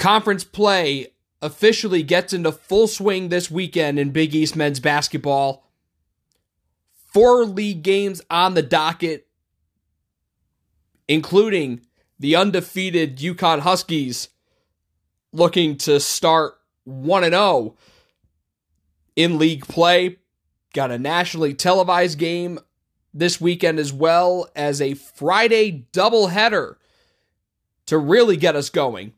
Conference play officially gets into full swing this weekend in Big East men's basketball. Four league games on the docket, including the undefeated UConn Huskies looking to start 1 0 in league play. Got a nationally televised game this weekend as well as a Friday doubleheader to really get us going.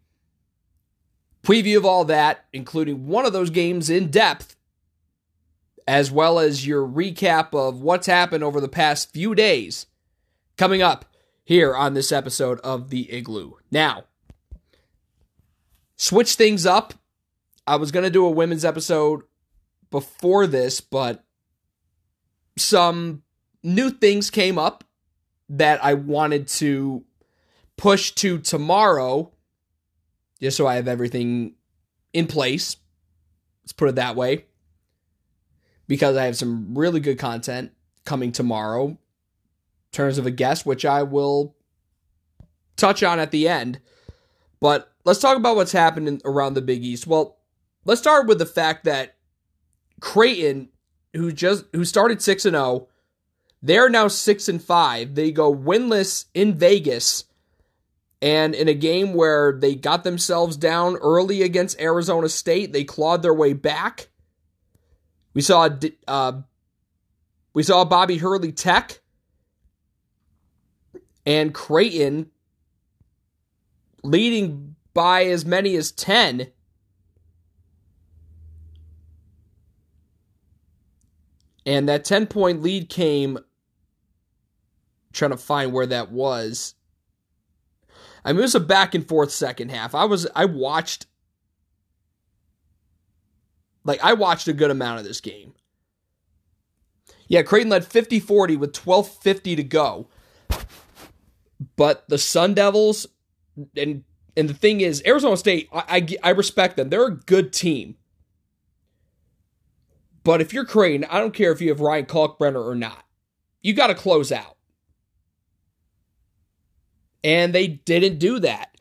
Preview of all that, including one of those games in depth, as well as your recap of what's happened over the past few days, coming up here on this episode of The Igloo. Now, switch things up. I was going to do a women's episode before this, but some new things came up that I wanted to push to tomorrow, just so I have everything in place. Let's put it that way. Because I have some really good content coming tomorrow in terms of a guest, which I will touch on at the end. But let's talk about what's happening around the Big East. Well, let's start with the fact that Creighton, who just who started six and zero, oh, they're now six and five. They go winless in Vegas, and in a game where they got themselves down early against Arizona State, they clawed their way back. We saw uh, we saw Bobby Hurley Tech and Creighton leading by as many as 10 And that 10 point lead came trying to find where that was. I mean, it was a back and forth second half. I was I watched like I watched a good amount of this game. Yeah, Creighton led 50-40 with 12:50 to go. But the Sun Devils and and the thing is, Arizona State, I, I, I respect them. They're a good team. But if you're Creighton, I don't care if you have Ryan Kalkbrenner or not. You got to close out. And they didn't do that.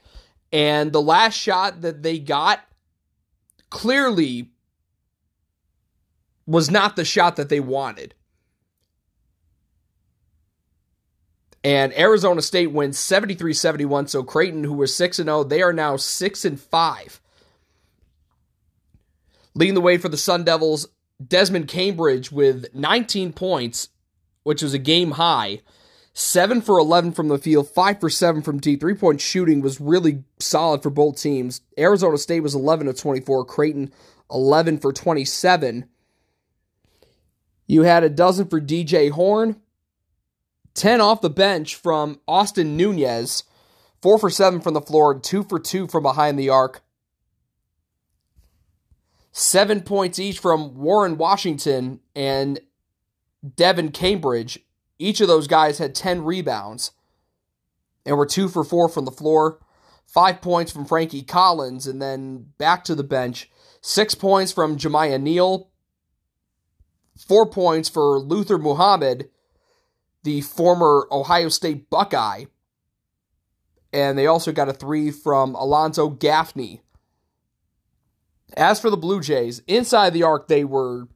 And the last shot that they got clearly was not the shot that they wanted. And Arizona State wins 73 71. So Creighton, who was 6 0, they are now 6 and 5. Leading the way for the Sun Devils, Desmond Cambridge with 19 points, which was a game high. 7 for 11 from the field, 5 for 7 from deep. Three point shooting was really solid for both teams. Arizona State was 11 of 24, Creighton 11 for 27. You had a dozen for DJ Horn, 10 off the bench from Austin Nunez, 4 for 7 from the floor, 2 for 2 from behind the arc. Seven points each from Warren Washington and Devan Cambridge. Each of those guys had 10 rebounds and were two for four from the floor. Five points from Frankie Collins, and then back to the bench. Six points from Jamiya Neal. Four points for Luther Muhammad, the former Ohio State Buckeye. And they also got a three from Alonzo Gaffney, as for the Blue Jays, inside the arc they were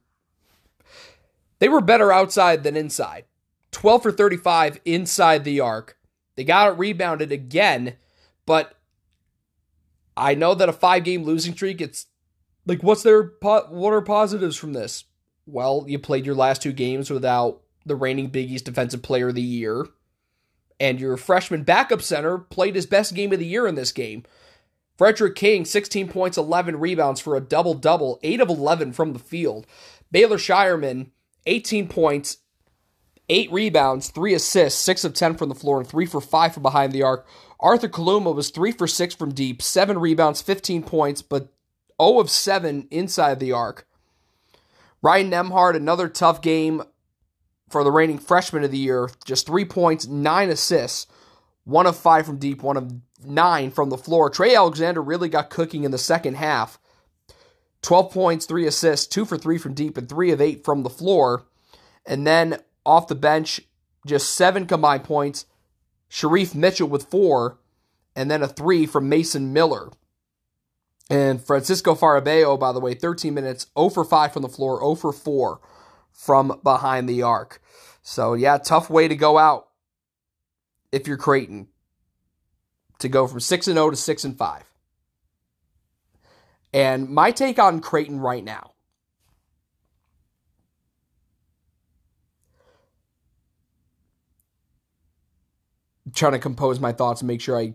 they were better outside than inside. 12 for 35 inside the arc. They got it rebounded again, but I know that a 5-game losing streak it's like what's their what are positives from this? Well, you played your last two games without the reigning Big East Defensive Player of the Year, and your freshman backup center played his best game of the year in this game. Fredrick King, 16 points, 11 rebounds for a double double, 8 of 11 from the field. Baylor Scheierman, 18 points, 8 rebounds, 3 assists, 6 of 10 from the floor, and 3 for 5 from behind the arc. Arthur Kaluma was 3 for 6 from deep, 7 rebounds, 15 points, but 0 of 7 inside the arc. Ryan Nembhard, another tough game for the reigning freshman of the year, just 3 points, 9 assists, 1 of 5 from deep, 1 of nine from the floor. Trey Alexander really got cooking in the second half. 12 points, three assists, two for three from deep, and three of eight from the floor. And then off the bench, just seven combined points. Shereef Mitchell with four, and then a three from Mason Miller. And Francisco Farabello, by the way, 13 minutes, 0 for 5 from the floor, 0 for 4 from behind the arc. So, yeah, tough way to go out if you're Creighton to go from 6 and 0 to 6 and 5. And my take on Creighton right now trying to compose my thoughts and make sure I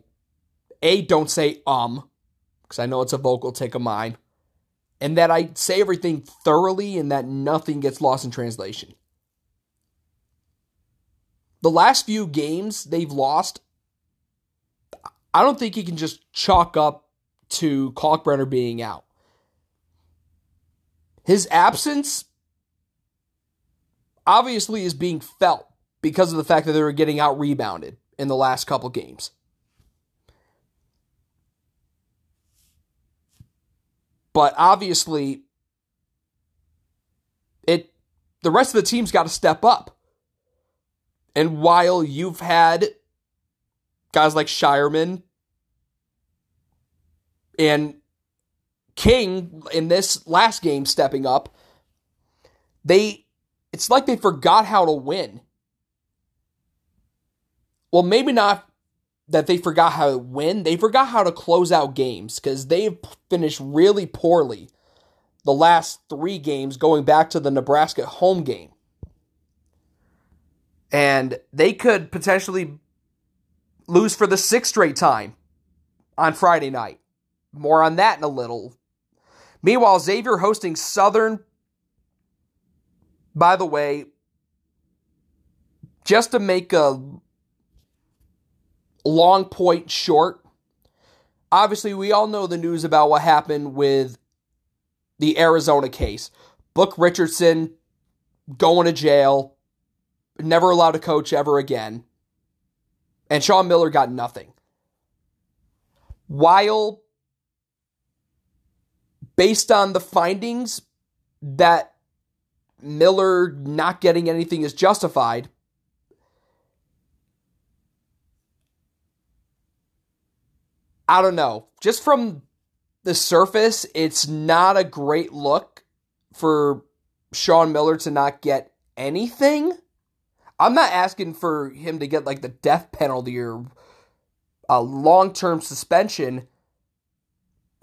a don't say um because I know it's a vocal tick of mine, and that I say everything thoroughly and that nothing gets lost in translation. The last few games they've lost, I don't think you can just chalk up to Kalkbrenner being out. His absence obviously is being felt because of the fact that they were getting out rebounded in the last couple games. But obviously, it the rest of the team's got to step up. And while you've had guys like Scheierman and King in this last game stepping up, they it's like they forgot how to win. Well, maybe not that they forgot how to win. They forgot how to close out games because they've finished really poorly the last three games going back to the Nebraska home game. And they could potentially lose for the sixth straight time on Friday night. More on that in a little. Meanwhile, Xavier hosting Southern. By the way, just to make a long point short, obviously, we all know the news about what happened with the Arizona case. Book Richardson going to jail, never allowed to coach ever again. And Sean Miller got nothing. While, based on the findings, that Miller not getting anything is justified, I don't know. Just from the surface, it's not a great look for Sean Miller to not get anything. I'm not asking for him to get like the death penalty or a long term suspension.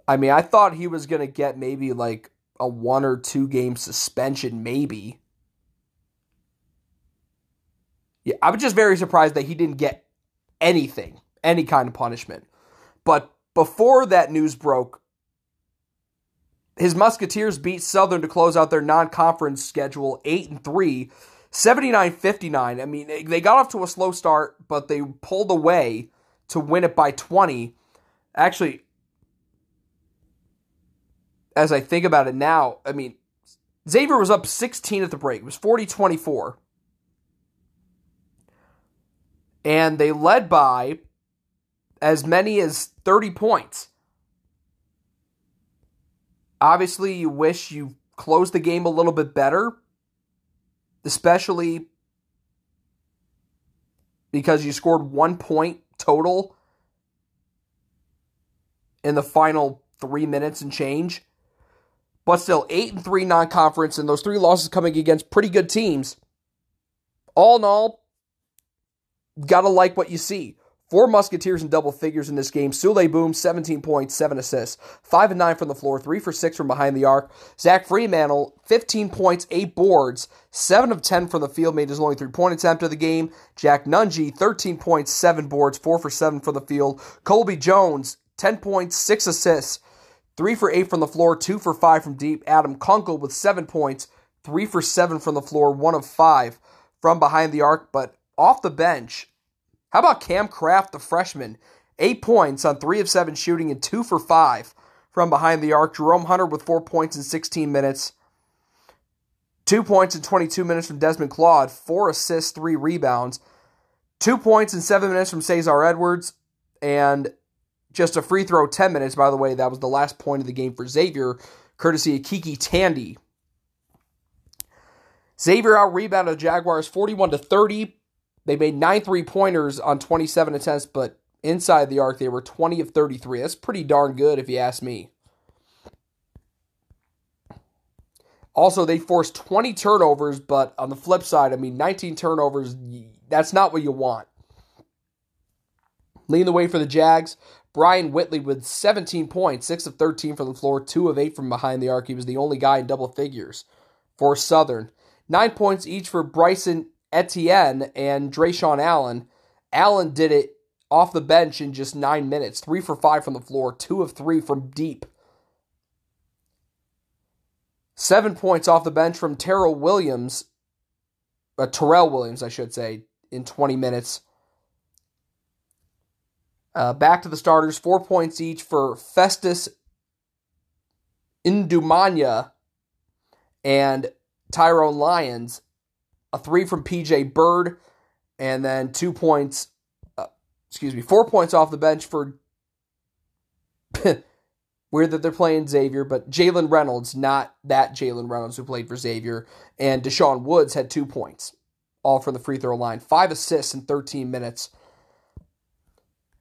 I mean, I thought he was going to get maybe like a one or two game suspension, maybe. Yeah, I was just very surprised that he didn't get anything, any kind of punishment. But before that news broke, his Musketeers beat Southern to close out their non-conference schedule 8 and 3, 79-59. I mean, they got off to a slow start, but they pulled away to win it by 20. Actually, as I think about it now, I mean, Xavier was up 16 at the break. It was 40-24. And they led by as many as 30 points. Obviously, you wish you closed the game a little bit better, especially because you scored one point total in the final three minutes and change. But still, eight and three non-conference, and those three losses coming against pretty good teams. All in all, gotta like what you see. Four Musketeers in double figures in this game. Souley Boum, 17 points, 7 assists. 5 and 9 from the floor, 3 for 6 from behind the arc. Zach Freemantle, 15 points, 8 boards, 7 of 10 from the field, made his only 3 point attempt of the game. Jack Nunge, 13 points, 7 boards, 4 for 7 from the field. Colby Jones, 10 points, 6 assists, 3 for 8 from the floor, 2 for 5 from deep. Adam Kunkel with 7 points, 3 for 7 from the floor, 1 of 5 from behind the arc, but off the bench. How about Kam Craft, the freshman? Eight points on three of seven shooting and two for five from behind the arc. Jerome Hunter with four points in 16 minutes. Two points in 22 minutes from Desmond Claude. Four assists, three rebounds. Two points in seven minutes from Cesar Edwards. And just a free throw 10 minutes. By the way, that was the last point of the game for Xavier, courtesy of KyKy Tandy. Xavier out rebounded the Jaguars 41 to 30. They made nine three pointers on 27 attempts, but inside the arc, they were 20 of 33. That's pretty darn good if you ask me. Also, they forced 20 turnovers, but on the flip side, I mean, 19 turnovers, that's not what you want. Leading the way for the Jags, Brion Whitley with 17 points, 6 of 13 from the floor, 2 of 8 from behind the arc. He was the only guy in double figures for Southern. Nine points each for Bryson Etienne and Drayshawn Allen. Allen did it off the bench in just 9 minutes, 3 for 5 from the floor, 2 of 3 from deep. Seven points off the bench from Terrell Williams, uh, Terrell Williams, I should say, in 20 minutes. Uh, back to the starters, four points each for Festus Ndumanya and Tyrone Lyons. A three from PJ Bird, and then two points, uh, excuse me, four points off the bench for Weird that they're playing Xavier, but Jalen Reynolds, not that Jalen Reynolds who played for Xavier, and Deshaun Woods had two points, all from the free throw line. Five assists in 13 minutes.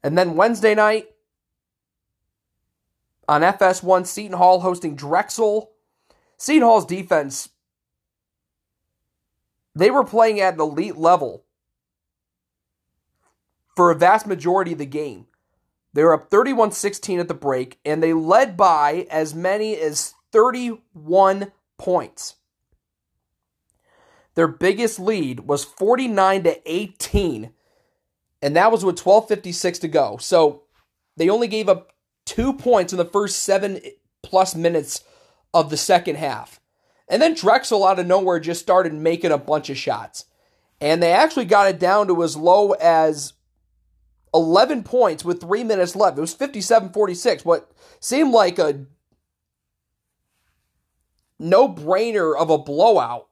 And then Wednesday night on FS1, Seton Hall hosting Drexel. Seton Hall's defense, they were playing at an elite level for a vast majority of the game. They were up 31 16 at the break, and they led by as many as 31 points. Their biggest lead was 49 to 18, and that was with 12:56 to go. So they only gave up two points in the first seven plus minutes of the second half. And then Drexel out of nowhere just started making a bunch of shots. And they actually got it down to as low as 11 points with three minutes left. It was 57 46. What seemed like a no brainer of a blowout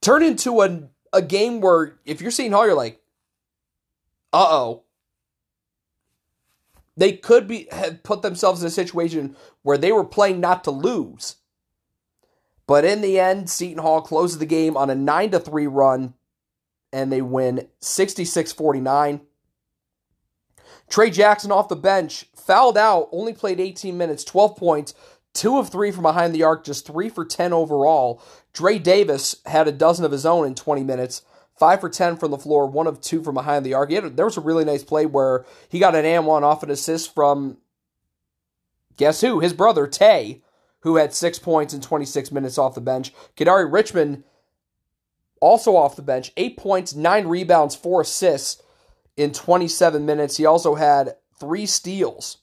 turned into a, a game where if you're Seton Hall, you're like, uh oh. They could be have put themselves in a situation where they were playing not to lose. But in the end, Seton Hall closes the game on a 9 to 3 run and they win 66 49. Tray Jackson off the bench, fouled out, only played 18 minutes, 12 points, two of three from behind the arc, just three for 10 overall. Dre Davis had a dozen of his own in 20 minutes, five for 10 from the floor, one of two from behind the arc. Had, there was a really nice play where he got an and one off an assist from, guess who? His brother, Tay, who had six points in 26 minutes off the bench. Kadary Richmond, also off the bench, eight points, nine rebounds, four assists in 27 minutes. He also had three steals.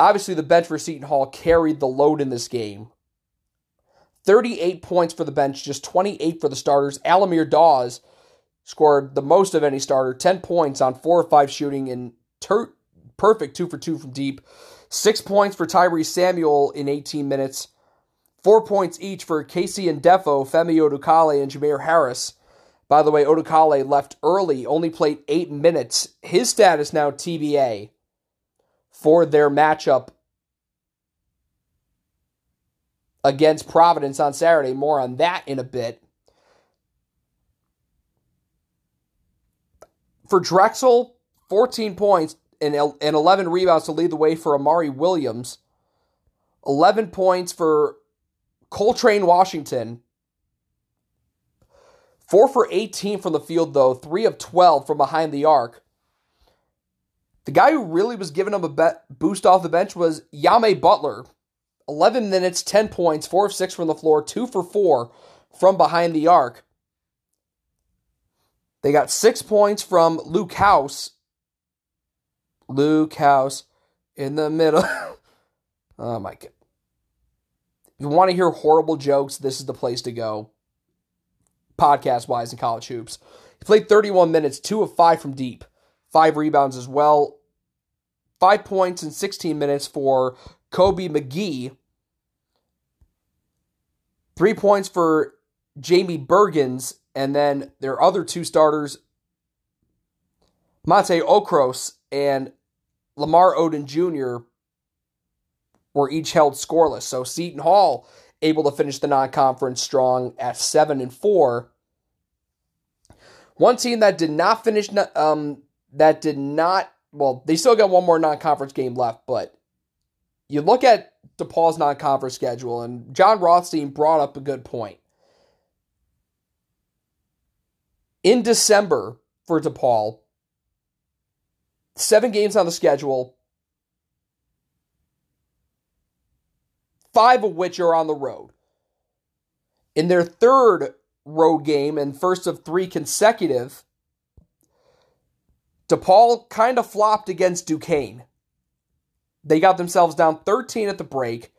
Obviously, the bench for Seton Hall carried the load in this game. 38 points for the bench, just 28 for the starters. Al-Amir Dawes scored the most of any starter, 10 points on 4 or 5 shooting in perfect 2 for 2 from deep. 6 points for Tyree Samuel in 18 minutes. Four points each for KC Ndefo, Femi Odukale, and Jamir Harris. By the way, Odukale left early, only played eight minutes. His status now TBA for their matchup against Providence on Saturday. More on that in a bit. For Drexel, 14 points and 11 rebounds to lead the way for Amari Williams. 11 points for Coltrane Washington, four for 18 from the field, though, three of 12 from behind the arc. The guy who really was giving him a boost off the bench was Yame Butler. 11 minutes, 10 points, 4 of 6 from the floor, 2 for 4 from behind the arc. They got 6 points from Luke House. Luke House in the middle. oh my god. If you want to hear horrible jokes, this is the place to go. Podcast wise in college hoops. He played 31 minutes, two of five from deep, five rebounds as well. Five points in 16 minutes for Kobe McGee. Three points for Jamie Bergens, and then their other two starters, Monte Okros and Lamar Oden Jr., were each held scoreless. So Seton Hall able to finish the non-conference strong at seven and four. One team that did not finish, um, that did not. Well, they still got one more non-conference game left, but you look at DePaul's non conference schedule, and Jon Rothstein brought up a good point. In December for DePaul, seven games on the schedule, five of which are on the road. In their third road game and first of three consecutive, DePaul kind of flopped against Duquesne. They got themselves down 13 at the break,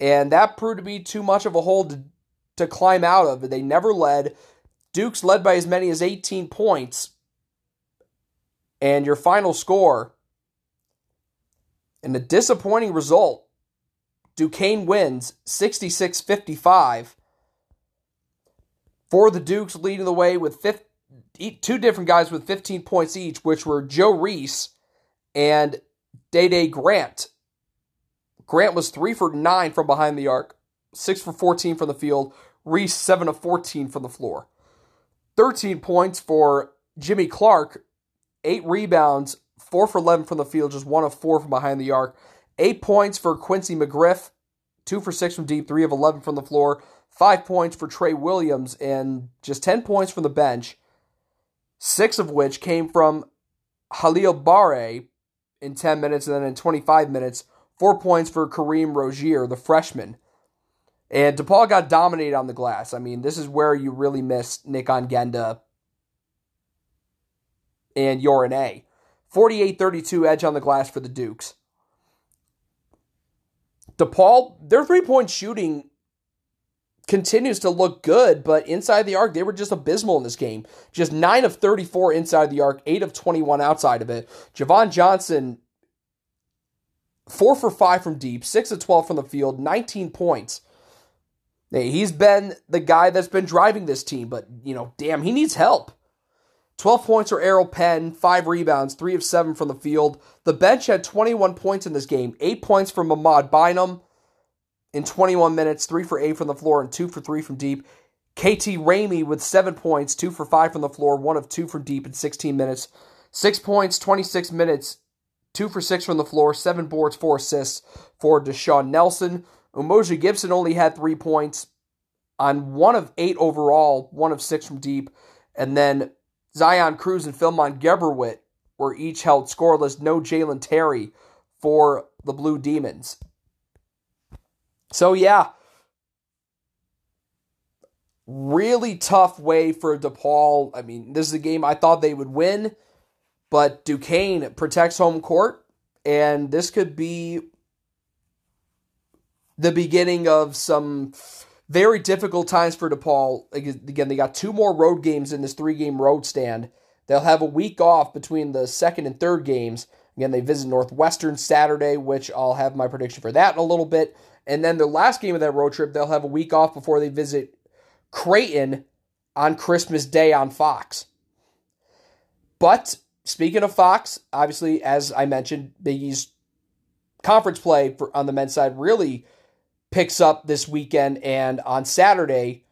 and that proved to be too much of a hole to, to climb out of. They never led. Duke's led by as many as 18 points. And your final score, and a disappointing result, Duquesne wins 66 55 for the Dukes, leading the way with 50, two different guys with 15 points each, which were Joe Reese and Dae Dae Grant. Grant was 3 for 9 from behind the arc, 6 for 14 from the field, Reese 7 of 14 from the floor. 13 points for Jimmy Clark, 8 rebounds, 4 for 11 from the field, just 1 of 4 from behind the arc. 8 points for Quincy McGriff, 2 for 6 from deep, 3 of 11 from the floor. 5 points for Trey Williams, and just 10 points from the bench six of which came from Halil Barre in 10 minutes, and then in 25 minutes, four points for Kareem Rozier, the freshman. And DePaul got dominated on the glass. I mean, this is where you really miss Nick Ongenda and Yorine. 48 32 edge on the glass for the Dukes. DePaul, their three point shooting continues to look good, but inside the arc, they were just abysmal in this game. Just 9 of 34 inside the arc, 8 of 21 outside of it. Javon Johnson, 4 for 5 from deep, 6 of 12 from the field, 19 points. Hey, he's been the guy that's been driving this team, but, you know, damn, he needs help. 12 points for Eral Penn, 5 rebounds, 3 of 7 from the field. The bench had 21 points in this game, 8 points from Ahmad Bynum, in 21 minutes, three for eight from the floor and two for three from deep. KT Ramey with seven points, two for five from the floor, one of two from deep in 16 minutes. Six points, 26 minutes, two for six from the floor, seven boards, four assists for Deshaun Nelson. Umoja Gibson only had three points on one of eight overall, one of six from deep. And then Zion Cruz and Philmon Gebrewhit were each held scoreless. No Jalen Terry for the Blue Demons. So, yeah, really tough way for DePaul. I mean, this is a game I thought they would win, but Duquesne protects home court, and this could be the beginning of some very difficult times for DePaul. Again, they got two more road games in this three game road stand. They'll have a week off between the second and third games. Again, they visit Northwestern Saturday, which I'll have my prediction for that in a little bit. And then the last game of that road trip, they'll have a week off before they visit Creighton on Christmas Day on Fox. But speaking of Fox, obviously, as I mentioned, Big East conference play for, on the men's side really picks up this weekend and on Saturday.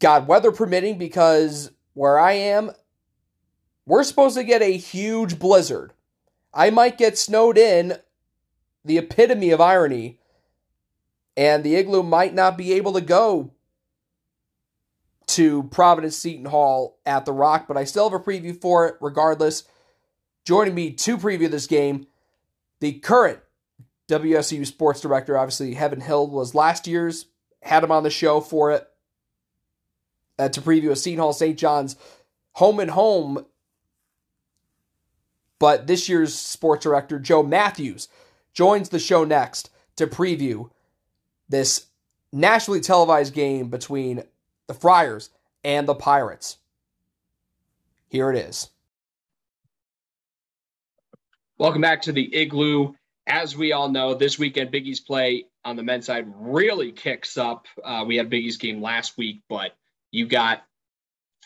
God, weather permitting, because where I am, we're supposed to get a huge blizzard. I might get snowed in the epitome of irony. And the igloo might not be able to go to Providence Seton Hall at the Rock, but I still have a preview for it regardless. Joining me to preview this game, the current WSOU sports director, obviously, Heaven Hill was last year's, had him on the show for it uh, to preview a Seton Hall St. John's home and home. But this year's sports director, Joe Matthews, joins the show next to preview this nationally televised game between the Friars and the Pirates. Here it is. Welcome back to the Igloo. As we all know, this weekend Big East play on the men's side really kicks up. Uh, we had Big East game last week, but you got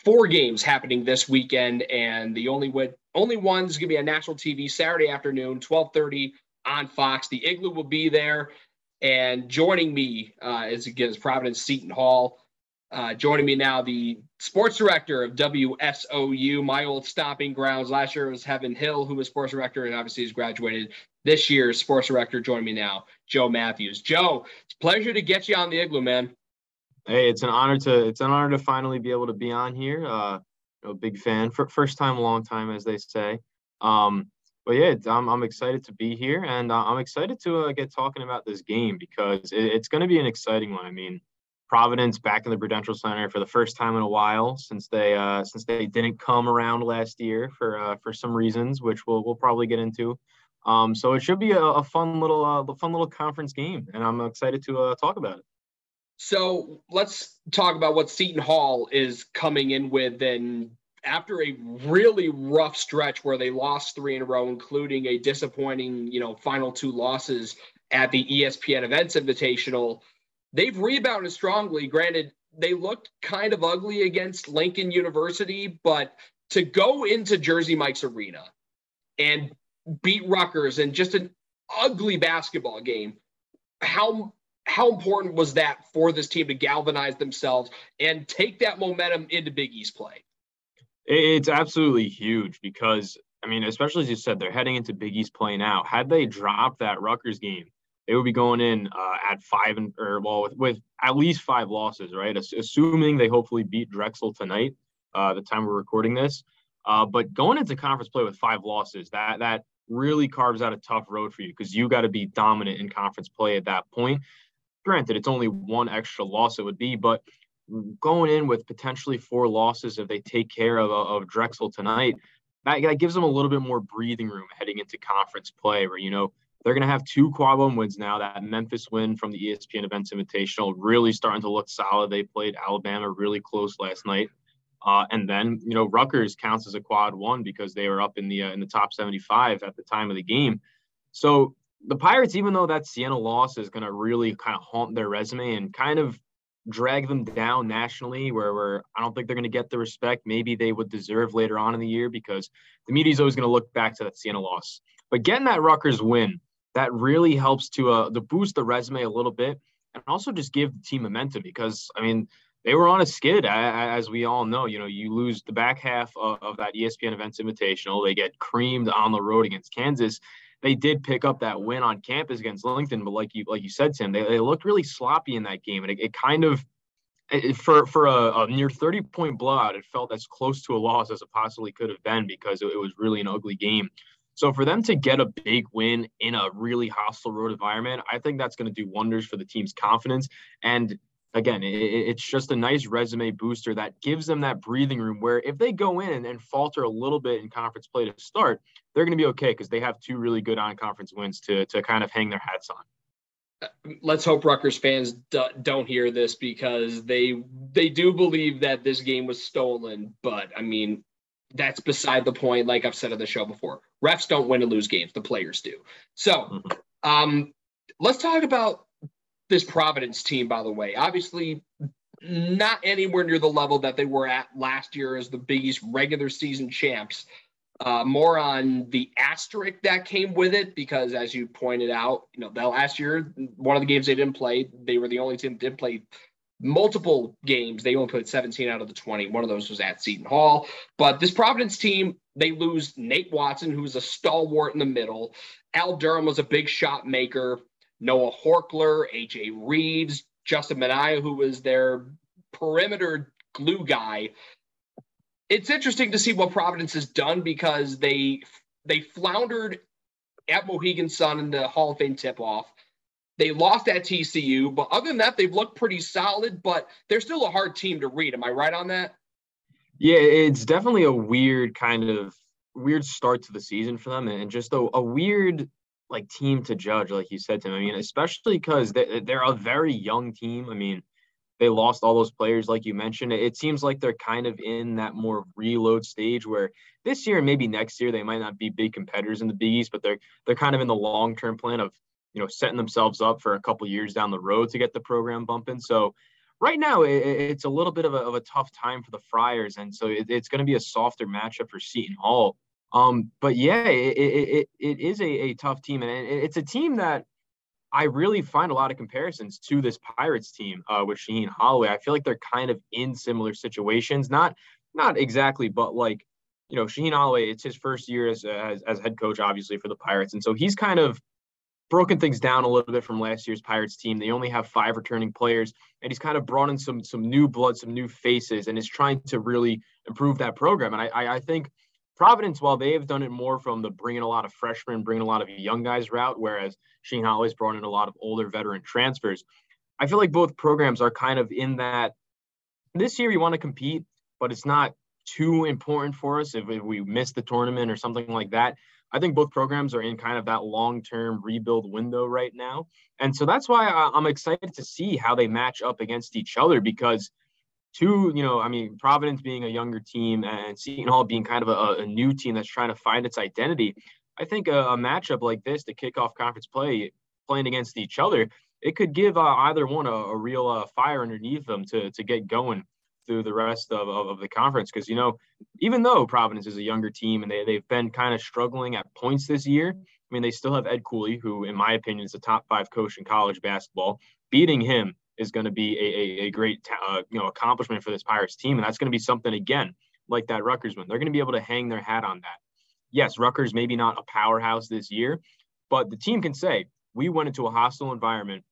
four games happening this weekend, and the only way, only one's gonna be on national TV Saturday afternoon, twelve thirty on Fox. The Igloo will be there. And joining me uh, is again Providence Seton Hall. Uh, joining me now, the sports director of WSOU, my old stomping grounds. Last year was Heaven Hill, who was sports director, and obviously he's graduated. This year, sports director joining me now, Joe Matthews. Joe, it's a pleasure to get you on the igloo, man. Hey, it's an honor to it's an honor to finally be able to be on here. Uh, a big fan, for first time, long time, as they say. Um, but yeah, I'm, I'm excited to be here, and uh, I'm excited to uh, get talking about this game because it, it's going to be an exciting one. I mean, Providence back in the Prudential Center for the first time in a while since they uh, since they didn't come around last year for uh, for some reasons, which we'll we'll probably get into. Um, so it should be a, a fun little uh, fun little conference game, and I'm excited to uh, talk about it. So let's talk about what Seton Hall is coming in with. And after a really rough stretch where they lost three in a row, including a disappointing, you know, final two losses at the ESPN Events Invitational, they've rebounded strongly. Granted, they looked kind of ugly against Lincoln University, but to go into Jersey Mike's Arena and beat Rutgers in just an ugly basketball game, how how important was that for this team to galvanize themselves and take that momentum into Big East play? It's absolutely huge because I mean, especially as you said, they're heading into Big East play now. Had they dropped that Rutgers game, they would be going in uh, at five and or well with, with at least five losses, right? Assuming they hopefully beat Drexel tonight, uh, the time we're recording this. Uh, but going into conference play with five losses, that that really carves out a tough road for you because you got to be dominant in conference play at that point. Granted, it's only one extra loss it would be, but going in with potentially four losses if they take care of, of Drexel tonight, that, that gives them a little bit more breathing room heading into conference play where, you know, they're going to have two quad one wins now. That Memphis win from the ESPN Events Invitational really starting to look solid. They played Alabama really close last night. Uh, and then, you know, Rutgers counts as a quad one because they were up in the uh, in the top 75 at the time of the game. So the Pirates, even though that Siena loss is going to really kind of haunt their resume and kind of drag them down nationally, where, where I don't think they're going to get the respect maybe they would deserve later on in the year because the media is always going to look back to that Siena loss. But getting that Rutgers win, that really helps to uh, to boost the resume a little bit and also just give the team momentum because I mean they were on a skid as we all know. You know, you lose the back half of, of that ESPN Events Invitational, they get creamed on the road against Kansas. They did pick up that win on campus against Lincoln, but like you like you said, Tim, they, they looked really sloppy in that game, and it, it kind of it, for for a, a, near 30 point blowout, it felt as close to a loss as it possibly could have been because it, it was really an ugly game. So for them to get a big win in a really hostile road environment, I think that's going to do wonders for the team's confidence. And again, it, it's just a nice resume booster that gives them that breathing room where if they go in and falter a little bit in conference play to start, they're going to be okay because they have two really good on conference wins to to kind of hang their hats on uh, let's hope Rutgers fans don't hear this because they they do believe that this game was stolen. But I mean, that's beside the point. Like I've said on the show before, refs don't win and lose games; the players do. So, mm-hmm. um, let's talk about this Providence team. By the way, obviously, not anywhere near the level that they were at last year as the Big East regular season champs. Uh, more on the asterisk that came with it because, as you pointed out, you know, that last year, one of the games they didn't play, they were the only team that did play multiple games. They only put 17 out of the 20. One of those was at Seton Hall. But this Providence team, they lose Nate Watson, who's a stalwart in the middle. Al Durham was a big shot maker. Noah Horchler, AJ Reeves, Justin Minaya, who was their perimeter glue guy. It's interesting to see what Providence has done because they they floundered at Mohegan Sun in the Hall of Fame tip off. They lost at TCU, but other than that, they've looked pretty solid, but they're still a hard team to read. Am I right on that? Yeah, it's definitely a weird kind of weird start to the season for them and just a, a weird like team to judge, like you said, Tim. I mean, especially because they, they're a very young team. I mean, they lost all those players, like you mentioned. It seems like they're kind of in that more reload stage where this year and maybe next year they might not be big competitors in the Big East, but they're they're kind of in the long term plan of you know setting themselves up for a couple years down the road to get the program bumping. So right now it, it's a little bit of a, of a, tough time for the Friars, and so it, it's going to be a softer matchup for Seton Hall. Um, but yeah, it, it, it is a, a tough team, and it's a team that I really find a lot of comparisons to this Pirates team uh, with Shaheen Holloway. I feel like they're kind of in similar situations, not not exactly, but like you know, Shaheen Holloway, it's his first year as, as, as head coach, obviously for the Pirates, and so he's kind of broken things down a little bit from last year's Pirates team. They only have five returning players, and he's kind of brought in some some new blood, some new faces, and is trying to really improve that program. And I I, I think Providence, while they have done it more from the bringing a lot of freshmen, bringing a lot of young guys route, whereas Shaheen Holloway's brought in a lot of older veteran transfers. I feel like both programs are kind of in that this year we want to compete, but it's not too important for us if we miss the tournament or something like that. I think both programs are in kind of that long-term rebuild window right now. And so that's why I'm excited to see how they match up against each other because – two, you know, I mean, Providence being a younger team and Seton Hall being kind of a, a new team that's trying to find its identity. I think a, a, matchup like this to kick off conference play, playing against each other, it could give uh, either one a, a real uh, fire underneath them to to get going through the rest of, of, of the conference. Because you know, even though Providence is a younger team and they they've been kind of struggling at points this year, I mean, they still have Ed Cooley, who, in my opinion, is a top five coach in college basketball. Beating him is going to be a, a, a great uh, you know accomplishment for this Pirates team, and that's going to be something again like that Rutgers win. They're going to be able to hang their hat on that. Yes, Rutgers maybe not a powerhouse this year, but the team can say we went into a hostile environment.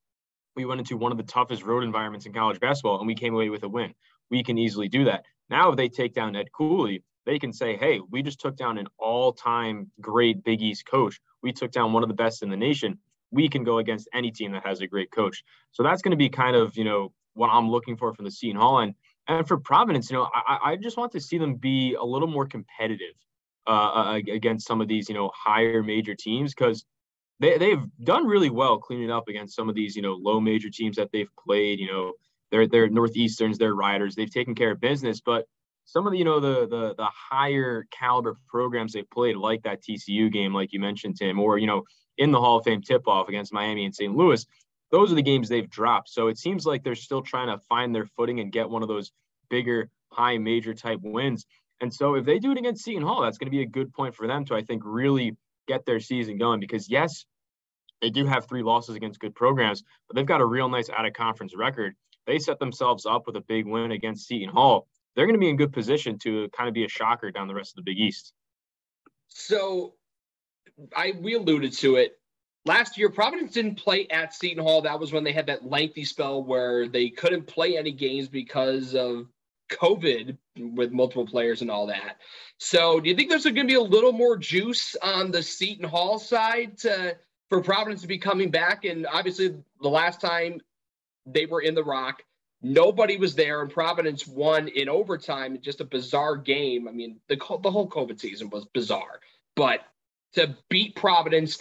We went into one of the toughest road environments in college basketball, and we came away with a win. We can easily do that. Now, if they take down Ed Cooley, they can say, hey, we just took down an all time great Big East coach. We took down one of the best in the nation we can go against any team that has a great coach. So that's going to be kind of, you know, what I'm looking for from the Seton Hall. And, and for Providence, you know, I, I just want to see them be a little more competitive uh, against some of these, you know, higher major teams because they, they've done really well cleaning up against some of these, you know, low major teams that they've played, you know, they're, they're Northeasterns, they're Riders, they've taken care of business, but some of the, you know, the, the, the higher caliber programs they've played, like that TCU game, like you mentioned, Tim, or, you know, in the Hall of Fame tip off against Miami and St. Louis, those are the games they've dropped. So it seems like they're still trying to find their footing and get one of those bigger, high major type wins. And so if they do it against Seton Hall, that's going to be a good point for them to, I think, really get their season going because, yes, they do have three losses against good programs, but they've got a real nice out of conference record. They set themselves up with a big win against Seton Hall. They're going to be in good position to kind of be a shocker down the rest of the Big East. So I we alluded to it last year. Providence didn't play at Seton Hall. That was when they had that lengthy spell where they couldn't play any games because of COVID with multiple players and all that. So, do you think there's going to be a little more juice on the Seton Hall side to, for Providence to be coming back? And obviously, the last time they were in the Rock, nobody was there, and Providence won in overtime. Just a bizarre game. I mean, the the whole COVID season was bizarre, but to beat Providence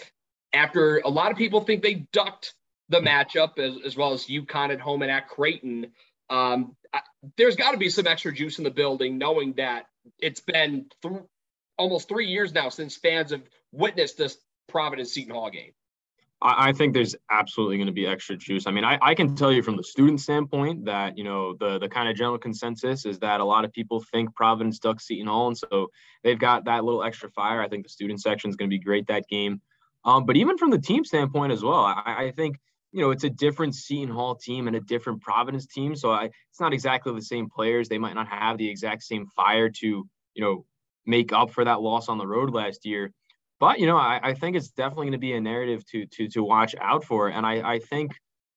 after a lot of people think they ducked the matchup as, as well as UConn at home and at Creighton. Um, I, there's got to be some extra juice in the building, knowing that it's been th- almost three years now since fans have witnessed this Providence Seton Hall game. I think there's absolutely going to be extra juice. I mean, I, I can tell you from the student standpoint that, you know, the the kind of general consensus is that a lot of people think Providence ducks Seton Hall. And so they've got that little extra fire. I think the student section is going to be great that game. Um, but even from the team standpoint as well, I, I think, you know, it's a different Seton Hall team and a different Providence team. So I, it's not exactly the same players. They might not have the exact same fire to, you know, make up for that loss on the road last year. But you know, I, I think it's definitely going to be a narrative to to to watch out for, and I I think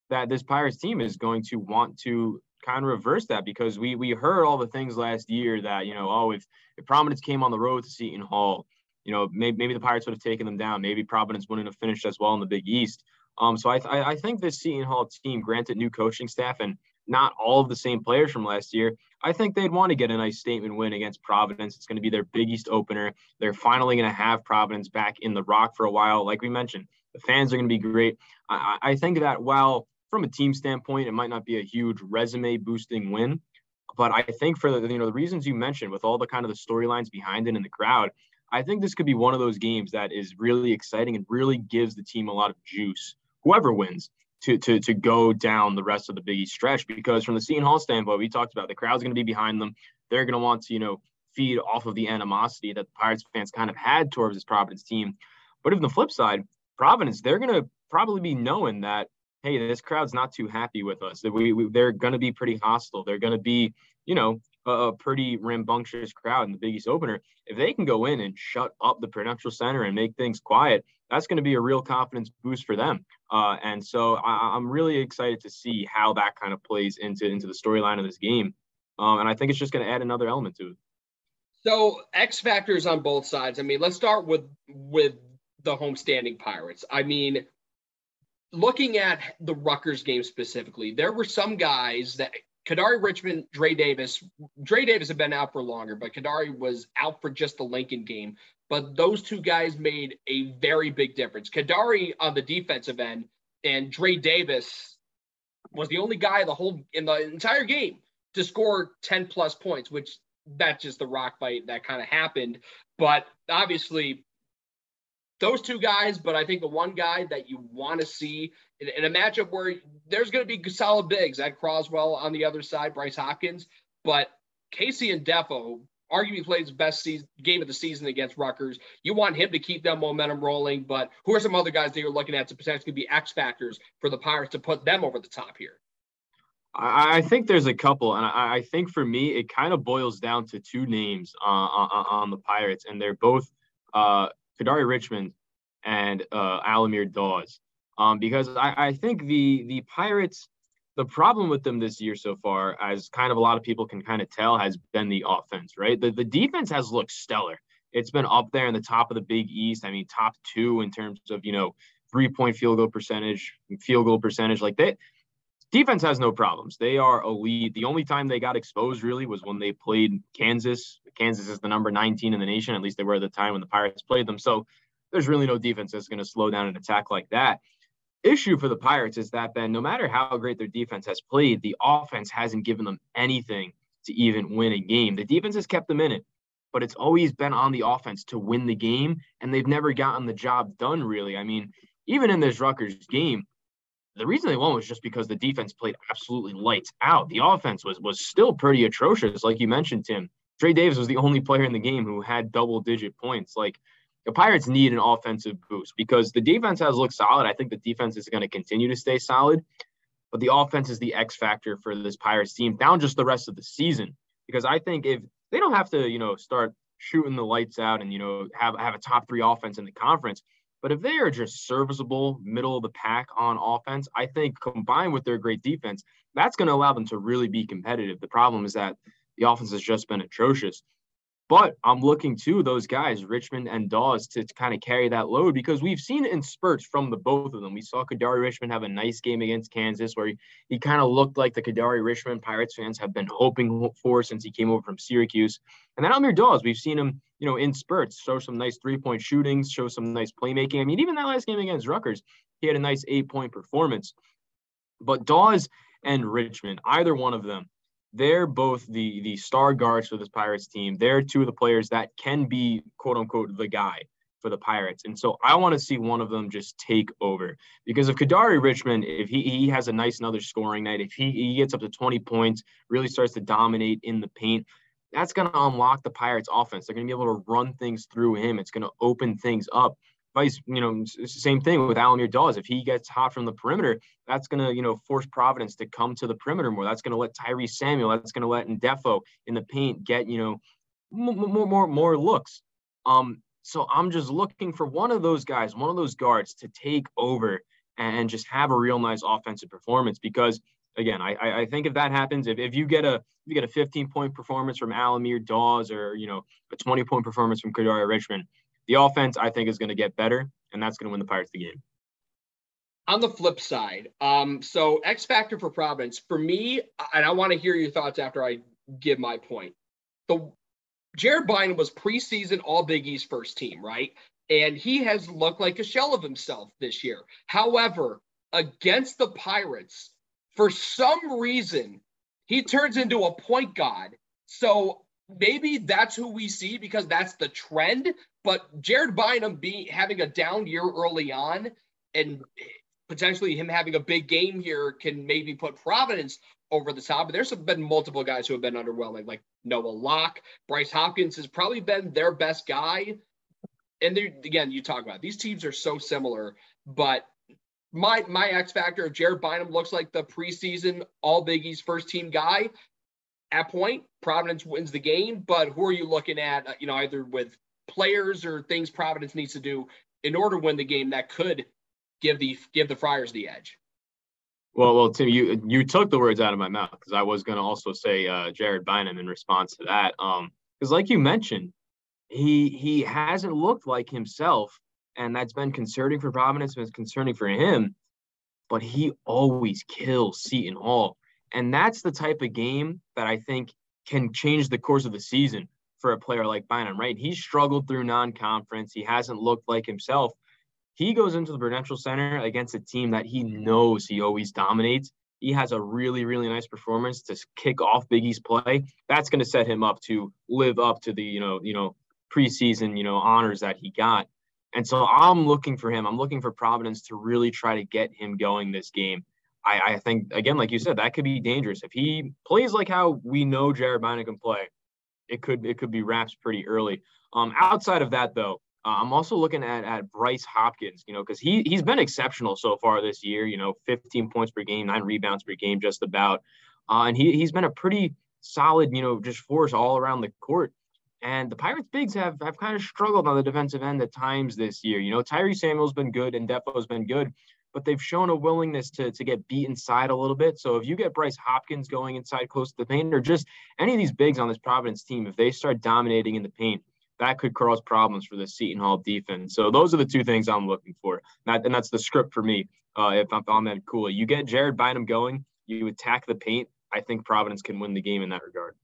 that this Pirates team is going to want to kind of reverse that because we we heard all the things last year that you know oh if if Providence came on the road to Seton Hall, you know maybe maybe the Pirates would have taken them down, maybe Providence wouldn't have finished as well in the Big East. Um, so I I, I think this Seton Hall team, granted new coaching staff and not all of the same players from last year, I think they'd want to get a nice statement win against Providence. It's going to be their Big East opener. They're finally going to have Providence back in the Rock for a while. Like we mentioned, the fans are going to be great. I, I think that while from a team standpoint, it might not be a huge resume boosting win, but I think for the you know the reasons you mentioned, with all the kind of the storylines behind it in the crowd, I think this could be one of those games that is really exciting and really gives the team a lot of juice. Whoever wins, to to to go down the rest of the Big East stretch because from the Seton Hall standpoint, we talked about the crowd's going to be behind them. They're going to want to you know feed off of the animosity that the Pirates fans kind of had towards this Providence team. But if the flip side, Providence, they're going to probably be knowing that hey, this crowd's not too happy with us. That we, we they're going to be pretty hostile. They're going to be, you know, a, a, pretty rambunctious crowd in the Big East opener. If they can go in and shut up the Prudential Center and make things quiet, that's going to be a real confidence boost for them. Uh, and so I, am really excited to see how that kind of plays into into the storyline of this game. Um, and I think it's just going to add another element to it. So X factors on both sides. I mean, let's start with with the homestanding Pirates. I mean, looking at the Rutgers game specifically, there were some guys that Kadary Richmond, Dre Davis. Dre Davis had been out for longer, but Kadary was out for just the Lincoln game. But those two guys made a very big difference. Kadary on the defensive end and Dre Davis was the only guy the whole in the entire game to score 10 plus points, which that's just the rock fight that kind of happened. But obviously, those two guys, but I think the one guy that you want to see in, in, a matchup where there's going to be solid bigs, Ed Croswell on the other side, Bryce Hopkins, but KC Ndefo arguably plays best season, game of the season against Rutgers. You want him to keep that momentum rolling, but who are some other guys that you're looking at to potentially be X factors for the Pirates to put them over the top here? I think there's a couple, and I think for me, it kind of boils down to two names uh, on, on the Pirates, and they're both uh, Kadary Richmond and uh, Al-Amir Dawes. Um, because I, I think the the Pirates, the problem with them this year so far, as kind of a lot of people can kind of tell, has been the offense, right? The, the defense has looked stellar. It's been up there in the top of the Big East. I mean, top two in terms of, you know, three point field goal percentage, field goal percentage. Like that, defense has no problems. They are elite. The only time they got exposed really was when they played Kansas. Kansas is the number 19 in the nation. At least they were at the time when the Pirates played them. So there's really no defense that's going to slow down an attack like that. Issue for the Pirates is that, Ben, no matter how great their defense has played, the offense hasn't given them anything to even win a game. The defense has kept them in it, but it's always been on the offense to win the game, and they've never gotten the job done, really. I mean, even in this Rutgers game, the reason they won was just because the defense played absolutely lights out. The offense was was still pretty atrocious, like you mentioned, Tim. Dre Davis was the only player in the game who had double digit points. Like the Pirates need an offensive boost because the defense has looked solid. I think the defense is going to continue to stay solid, but the offense is the X factor for this Pirates team down just the rest of the season. Because I think if they don't have to, you know, start shooting the lights out and you know have have a top three offense in the conference, but if they are just serviceable, middle of the pack on offense, I think combined with their great defense, that's going to allow them to really be competitive. The problem is that the offense has just been atrocious. But I'm looking to those guys, Richmond and Dawes, to, kind of carry that load because we've seen in spurts from the both of them. We saw Kadary Richmond have a nice game against Kansas where he, he kind of looked like the Kadary Richmond Pirates fans have been hoping for since he came over from Syracuse. And then Al-Amir Dawes, we've seen him, you know, in spurts, show some nice three-point shootings, show some nice playmaking. I mean, even that last game against Rutgers, he had a nice eight-point performance. But Dawes and Richmond, either one of them, they're both the the star guards for this Pirates team. They're two of the players that can be quote unquote the guy for the Pirates. And so I want to see one of them just take over because if Kadary Richmond, if he, he has a nice another scoring night, if he, he gets up to 20 points, really starts to dominate in the paint, that's going to unlock the Pirates offense. They're going to be able to run things through him. It's going to open things up vice, you know, same thing with Al-Amir Dawes. If he gets hot from the perimeter, that's going to, you know, force Providence to come to the perimeter more. That's going to let Tyrese Samuel, that's going to let Ndefo in the paint get, you know, more, more, more looks. Um, so I'm just looking for one of those guys, one of those guards to take over and just have a real nice offensive performance because again, I, I think if that happens, if, if you get a you get a 15 point performance from Al-Amir Dawes or you know a 20 point performance from Kadary Richmond, the offense, I think, is going to get better, and that's going to win the Pirates the game. On the flip side, um, so X factor for Providence for me, and I want to hear your thoughts after I give my point. The Jared Bynum was preseason All Big East first team, right? And he has looked like a shell of himself this year. However, against the Pirates, for some reason, he turns into a point god. So maybe that's who we see because that's the trend. But Jared Bynum being having a down year early on and potentially him having a big game here can maybe put Providence over the top. But there's been multiple guys who have been underwhelming, like Noah Locke. Bryce Hopkins has probably been their best guy. And again, you talk about it. these teams are so similar, but my my X factor if Jared Bynum looks like the preseason All Big East first team guy, at point Providence wins the game. But who are you looking at? Uh, you know, either with players or things Providence needs to do in order to win the game that could give the give the Friars the edge. Well, well, Tim, you you took the words out of my mouth because I was going to also say uh, Jared Bynum in response to that. Um, because like you mentioned, he he hasn't looked like himself, and that's been concerning for Providence. Been concerning for him, but he always kills Seton Hall, and that's the type of game that I think can change the course of the season for a player like Bynum. Right? He's struggled through non-conference. He hasn't looked like himself he goes into the Prudential Center against a team that he knows he always dominates. He has a really, really nice performance to kick off Big East play. That's going to set him up to live up to the, you know, you know, preseason, you know, honors that he got. And so I'm looking for him. I'm looking for Providence to really try to get him going this game. I, I think again, like you said, that could be dangerous if he plays like how we know Jared Bynum can play. It could it could be wraps pretty early. Um, outside of that, though, uh, I'm also looking at at Bryce Hopkins, you know, because he he's been exceptional so far this year. You know, 15 points per game, nine rebounds per game, just about, uh, and he he's been a pretty solid, you know, just force all around the court. And the Pirates bigs have have kind of struggled on the defensive end at times this year. You know, Tyrese Samuel's been good and Ndefo's been good, but they've shown a willingness to to get beat inside a little bit. So if you get Bryce Hopkins going inside close to the paint, or just any of these bigs on this Providence team, if they start dominating in the paint that could cause problems for the Seton Hall defense. So those are the two things I'm looking for. That, and that's the script for me. Uh, if I'm on that cool, you get Jared Bynum going, you attack the paint. I think Providence can win the game in that regard.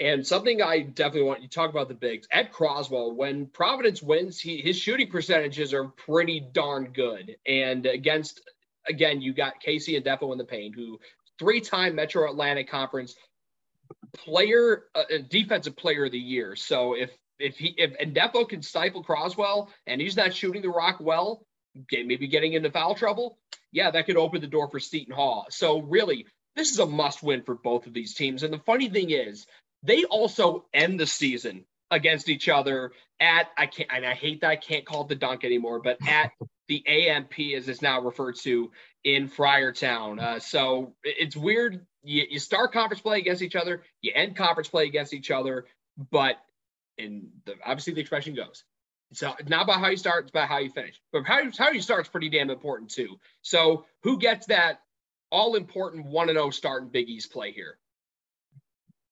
And something I definitely want you talk about the bigs. Ed Croswell, when Providence wins, he his shooting percentages are pretty darn good. And against again, you got KC Ndefo in the paint, who three-time Metro Atlantic Conference player, uh, defensive player of the year. So if if he if Ndefo can stifle Croswell and he's not shooting the rock well, maybe getting into foul trouble, yeah, that could open the door for Seton Hall. So really, this is a must win for both of these teams. And the funny thing is, they also end the season against each other at I can't and I hate that I can't call it the dunk anymore, but at the AMP as it's now referred to in Friartown. Uh, so it's weird. You, you start conference play against each other, you end conference play against each other, but and the, obviously the expression goes. So not about how you start, it's about how you finish. But how you, how you start is pretty damn important too. So who gets that all important one and zero oh start in Big East play here?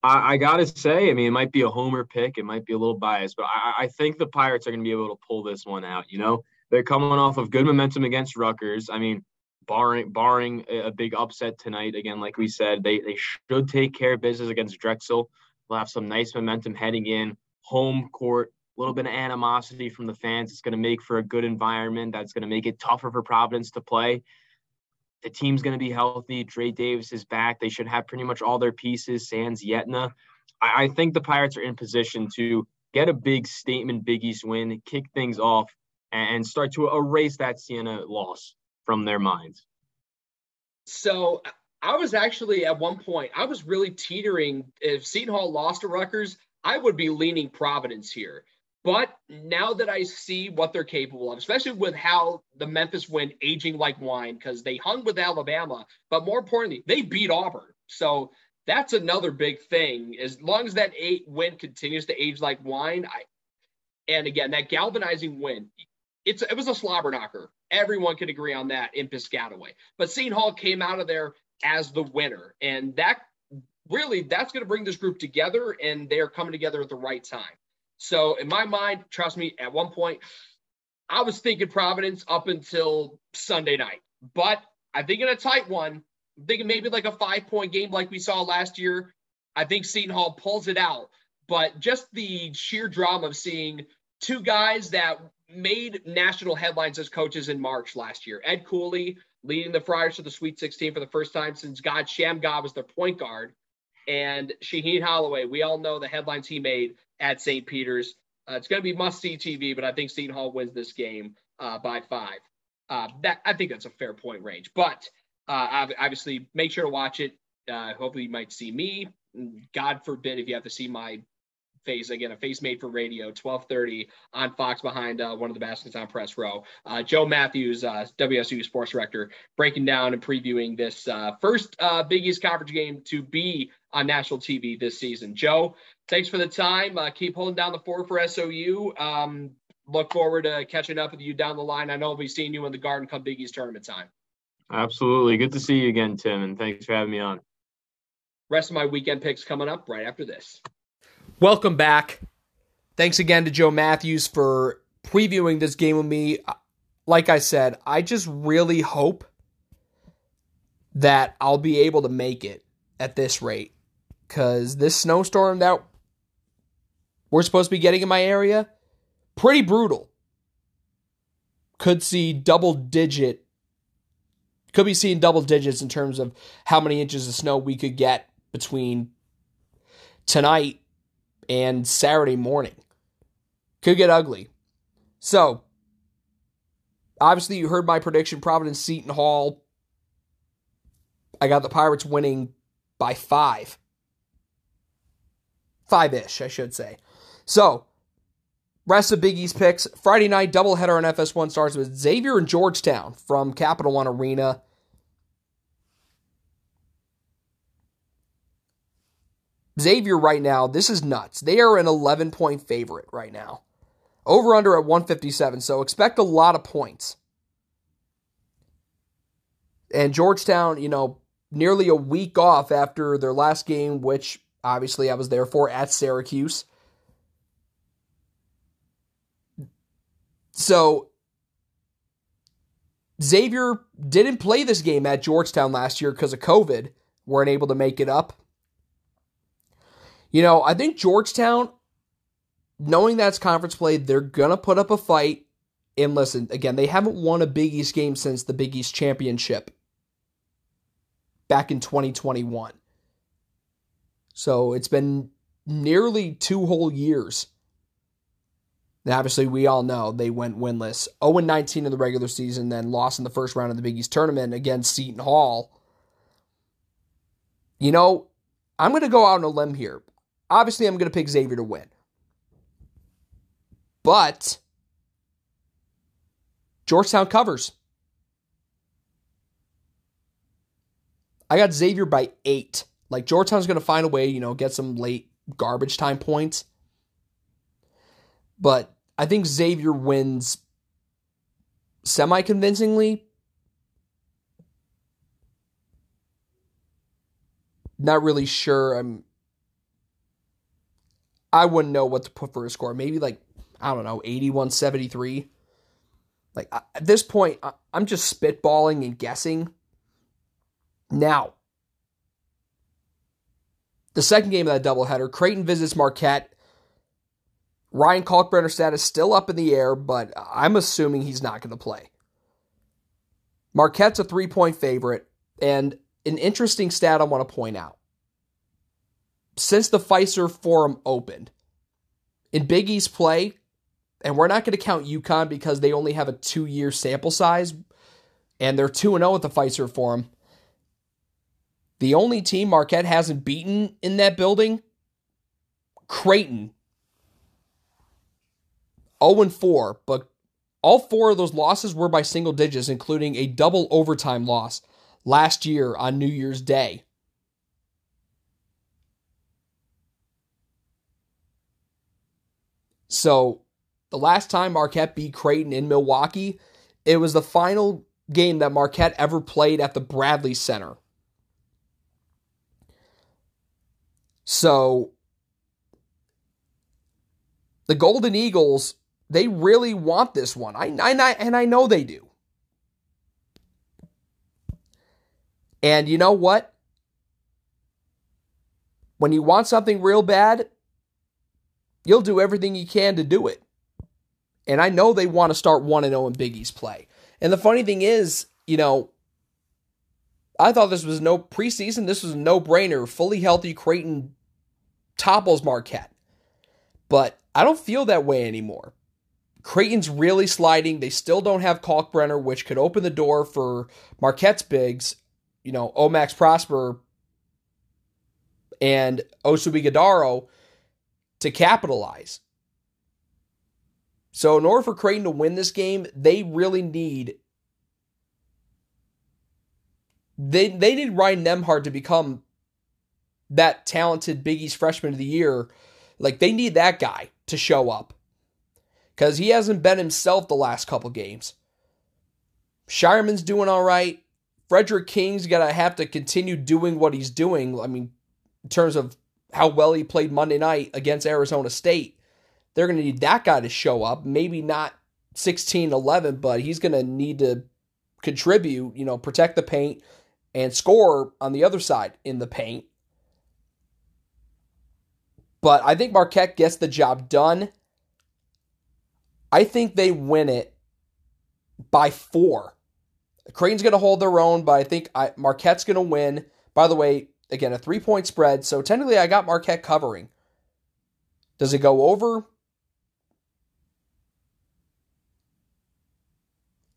I, I, gotta say, I mean, it might be a homer pick, it might be a little biased, but I, I think the Pirates are going to be able to pull this one out. You know, they're coming off of good momentum against Rutgers. I mean, barring barring a big upset tonight, again, like we said, they they should take care of business against Drexel. They'll have some nice momentum heading in home court, a little bit of animosity from the fans. It's going to make for a good environment. That's going to make it tougher for Providence to play. The team's going to be healthy. Dre Davis is back. They should have pretty much all their pieces. Sans Yetna. I, I think the Pirates are in position to get a big statement Big East win, kick things off, and start to erase that Siena loss from their minds. So I was actually at one point, I was really teetering. If Seton Hall lost to Rutgers, I would be leaning Providence here. But now that I see what they're capable of, especially with how the Memphis win aging like wine, because they hung with Alabama, but more importantly, they beat Auburn. So that's another big thing. As long as that eight win continues to age like wine, I and again that galvanizing win, it's it was a slobber knocker. Everyone could agree on that in Piscataway. But Seton Hall came out of there as the winner, and that really that's going to bring this group together and they're coming together at the right time. So in my mind, trust me, at one point, I was thinking Providence up until Sunday night, but I think in a tight one, I'm thinking maybe like a five point game like we saw last year. I think Seton Hall pulls it out, but just the sheer drama of seeing two guys that made national headlines as coaches in March last year. Ed Cooley leading the Friars to the Sweet 16 for the first time since God Shammgod was their point guard and Shaheen Holloway. We all know the headlines he made at St. Peter's. Uh, it's going to be must see TV, but I think Seton Hall wins this game uh, by five. Uh, that I think that's a fair point range, but uh, obviously make sure to watch it. Uh, hopefully, you might see me. God forbid if you have to see my face again, a face made for radio, 12:30 on Fox behind uh, one of the baskets on press row. Uh, Joe Matthews, uh, WSOU sports director, breaking down and previewing this uh, first uh, Big East conference game to be on national TV this season. Joe, thanks for the time. Uh, keep holding down the fort for SOU. Um, look forward to catching up with you down the line. I know we'll be seeing you in the Garden Cup Big East tournament time. Absolutely. Good to see you again, Tim, and thanks for having me on. Rest of my weekend picks coming up right after this. Welcome back. Thanks again to Joe Matthews for previewing this game with me. Like I said, I just really hope that I'll be able to make it at this rate because this snowstorm that we're supposed to be getting in my area, pretty brutal. Could see double digit, could be seeing double digits in terms of how many inches of snow we could get between tonight and Saturday morning. Could get ugly. So, obviously, you heard my prediction Providence Seton Hall. I got the Pirates winning by five. Five ish, I should say. So, rest of Big East picks. Friday night doubleheader on FS1 starts with Xavier and Georgetown from Capital One Arena. Xavier right now, this is nuts. They are an 11 point favorite right now. Over under at 157, so expect a lot of points. And Georgetown, you know, nearly a week off after their last game, which obviously I was there for at Syracuse. So Xavier didn't play this game at Georgetown last year because of COVID, weren't able to make it up. You know, I think Georgetown, knowing that's conference play, they're going to put up a fight. And listen, again, they haven't won a Big East game since the Big East Championship back in 2021. So it's been nearly two whole years. And obviously, we all know they went winless 0 19 in the regular season, then lost in the first round of the Big East tournament against Seton Hall. You know, I'm going to go out on a limb here. Obviously, I'm going to pick Xavier to win. But Georgetown covers. I got Xavier by eight. Like Georgetown's going to find a way, you know, get some late garbage time points. But I think Xavier wins semi convincingly. Not really sure. I'm I wouldn't know what to put for a score. Maybe like, I don't know, 81 73. Like at this point, I'm just spitballing and guessing. Now, the second game of that doubleheader, Creighton visits Marquette. Ryan Kalkbrenner status is still up in the air, but I'm assuming he's not going to play. Marquette's a three point favorite, and an interesting stat I want to point out since the Fiserv Forum opened, in Big East play, and we're not going to count UConn because they only have a two year sample size, and they're 2 0 at the Fiserv Forum. The only team Marquette hasn't beaten in that building, Creighton. 0 4, but all four of those losses were by single digits, including a double overtime loss last year on New Year's Day. So the last time Marquette beat Creighton in Milwaukee, it was the final game that Marquette ever played at the Bradley Center. So the Golden Eagles, they really want this one. I, I, and I know they do. And you know what? When you want something real bad, you'll do everything you can to do it. And I know they want to start 1 0 in Big East play. And the funny thing is, you know, I thought this was no preseason. This was a no brainer. Fully healthy Creighton topples Marquette. But I don't feel that way anymore. Creighton's really sliding. They still don't have Kalkbrenner, which could open the door for Marquette's bigs, you know, Omax Prosper and Oso Ighodaro to capitalize. So, in order for Creighton to win this game, they really need they they need Ryan Nembhard to become that talented Big East freshman of the year. Like they need that guy to show up because he hasn't been himself the last couple games. Scheierman's doing all right. Fredrick King's gonna have to continue doing what he's doing. I mean, in terms of how well he played Monday night against Arizona State, they're gonna need that guy to show up. Maybe not 16 11, but he's gonna need to contribute, you know, protect the paint and score on the other side in the paint. But I think Marquette gets the job done. I think they win it by four. Creighton's going to hold their own, but I think I, Marquette's going to win. By the way, again, a three point spread. So technically, I got Marquette covering. Does it go over?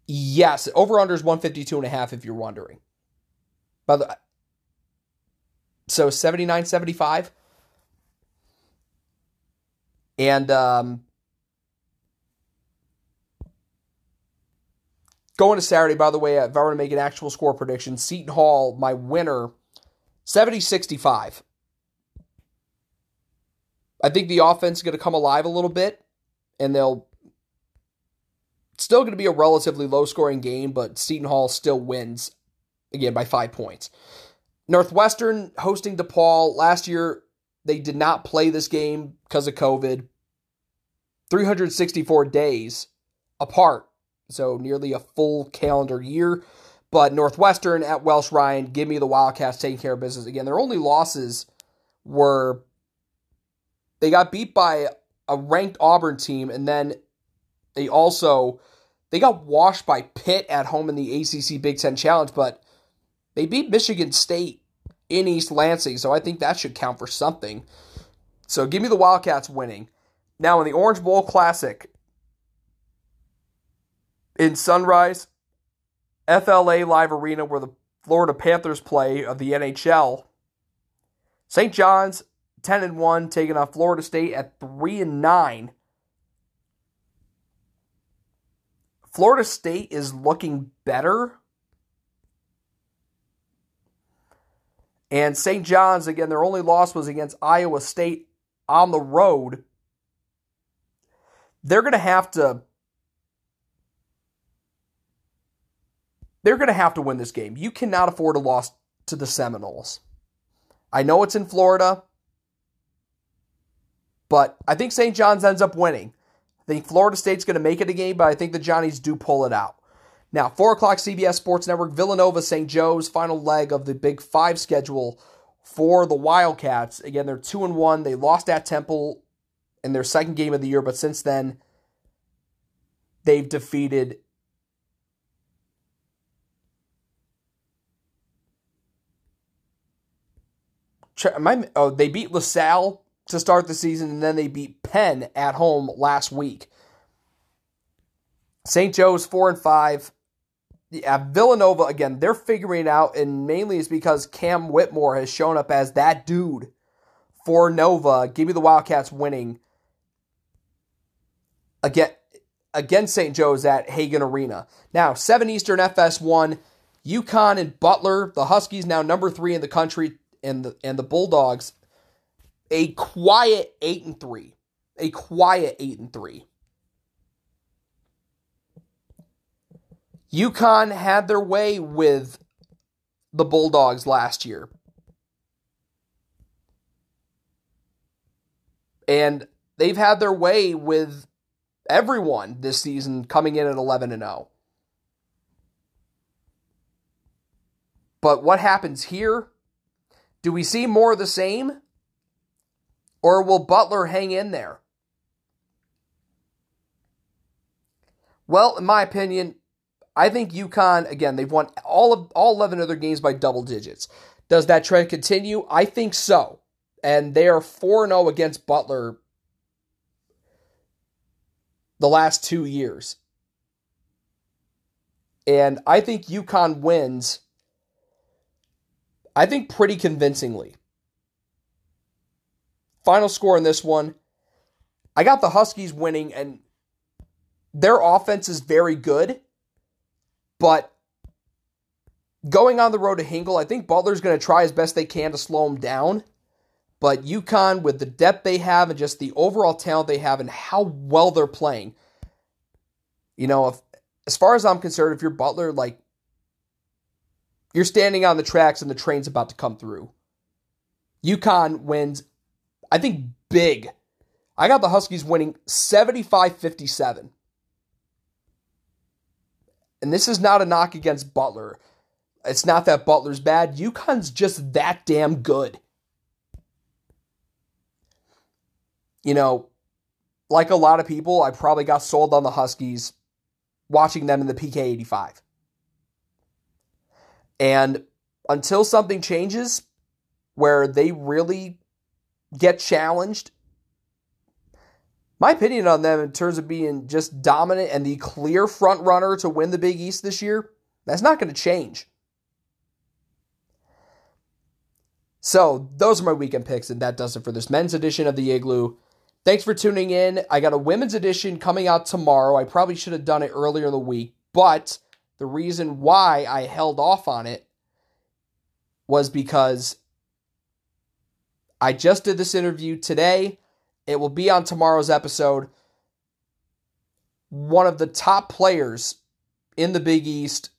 Yes, over under is 152 and a half if you're wondering. By the so 79 75 and um going to Saturday, by the way, if I were to make an actual score prediction, Seton Hall, my winner, 70 65. I think the offense is going to come alive a little bit, and they'll still going to be a relatively low scoring game, but Seton Hall still wins again by five points. Northwestern hosting DePaul last year. They did not play this game because of COVID. 364 days apart, so nearly a full calendar year. But Northwestern at Welsh Ryan, give me the Wildcats taking care of business. Again, their only losses were they got beat by a ranked Auburn team, and then they also they got washed by Pitt at home in the ACC Big Ten Challenge, but they beat Michigan State in East Lansing, so I think that should count for something. So give me the Wildcats winning. Now in the Orange Bowl Classic in Sunrise, FLA Live Arena, where the Florida Panthers play of the NHL, St. John's 10 and 1, taking on Florida State at 3 and 9. Florida State is looking better And St. John's, again, their only loss was against Iowa State on the road. They're going to have to. They're going to have to win this game. You cannot afford a loss to the Seminoles. I know it's in Florida, but I think St. John's ends up winning. I think Florida State's going to make it a game, but I think the Johnnies do pull it out. Now, 4 o'clock CBS Sports Network, Villanova St. Joe's, final leg of the Big Five schedule for the Wildcats. Again, they're 2 and 1. They lost at Temple in their second game of the year, but since then, they've defeated oh, they beat LaSalle to start the season, and then they beat Penn at home last week. St. Joe's four and five yeah, Villanova again, they're figuring it out, and mainly is because Cam Whitmore has shown up as that dude for Nova. Give me the Wildcats winning again against St. Joe's at Hagan Arena. Now, 7 Eastern FS1, UConn and Butler, the Huskies now number three in the country, and the and the Bulldogs, a quiet eight and three. A quiet eight and three. UConn had their way with the Bulldogs last year. And they've had their way with everyone this season coming in at 11 and 0. But what happens here? Do we see more of the same? Or will Butler hang in there? Well, in my opinion, I think UConn again they've won all of all 11 of their games by double digits. Does that trend continue? I think so. And they are 4 0 against Butler the last 2 years. And I think UConn wins I think pretty convincingly. Final score in this one I got the Huskies winning, and their offense is very good, but going on the road to Hinkle, I think Butler's going to try as best they can to slow them down. But UConn, with the depth they have and just the overall talent they have and how well they're playing, you know, if, as far as I'm concerned, if you're Butler, like you're standing on the tracks and the train's about to come through. UConn wins, I think, big. I got the Huskies winning 75 57. And this is not a knock against Butler. It's not that Butler's bad. UConn's just that damn good. you know, like a lot of people, I probably got sold on the Huskies watching them in the PK 85. And until something changes where they really get challenged, my opinion on them in terms of being just dominant and the clear front runner to win the Big East this year, that's not going to change. So, those are my weekend picks, and that does it for this men's edition of the Igloo. Thanks for tuning in. I got a women's edition coming out tomorrow. I probably should have done it earlier in the week, but the reason why I held off on it was because I just did this interview today. It will be on tomorrow's episode. One of the top players in the Big East,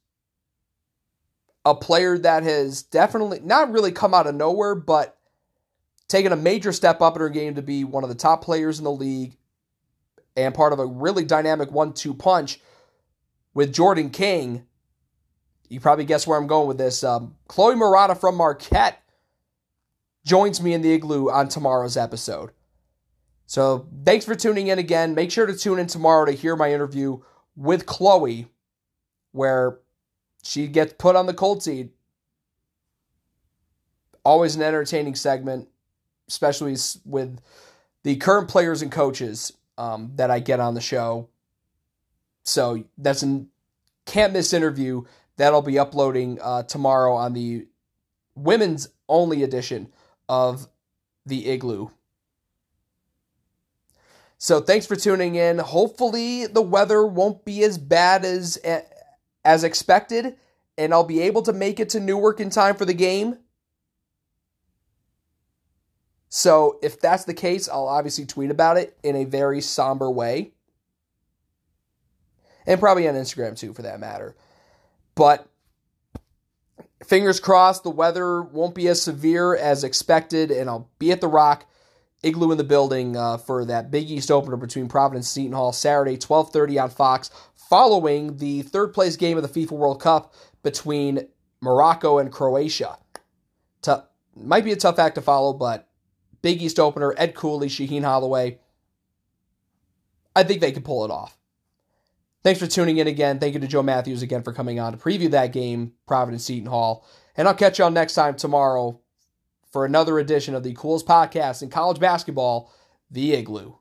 a player that has definitely not really come out of nowhere, but taken a major step up in her game to be one of the top players in the league and part of a really dynamic one two punch with Jordan King. You probably guess where I'm going with this. Um, Chloe Marotta from Marquette joins me in the igloo on tomorrow's episode. So thanks for tuning in again. Make sure to tune in tomorrow to hear my interview with Chloe, where she gets put on the cold seat. Always an entertaining segment especially with the current players and coaches um, that I get on the show. So that's a can't miss interview that'll be uploading uh, tomorrow on the women's only edition of the Igloo. So thanks for tuning in. Hopefully the weather won't be as bad as as expected and I'll be able to make it to Newark in time for the game. So if that's the case, I'll obviously tweet about it in a very somber way. And probably on Instagram too, for that matter. But fingers crossed the weather won't be as severe as expected, and I'll be at the Rock Igloo in the building uh, for that Big East opener between Providence and Seton Hall Saturday, 12:30 on Fox, following the third place game of the FIFA World Cup between Morocco and Croatia. Might be a tough act to follow, but Big East opener, Ed Cooley, Shaheen Holloway. I think they could pull it off. Thanks for tuning in again. Thank you to Joe Matthews again for coming on to preview that game, Providence Seton Hall. And I'll catch y'all next time tomorrow for another edition of the coolest podcast in college basketball, The Igloo.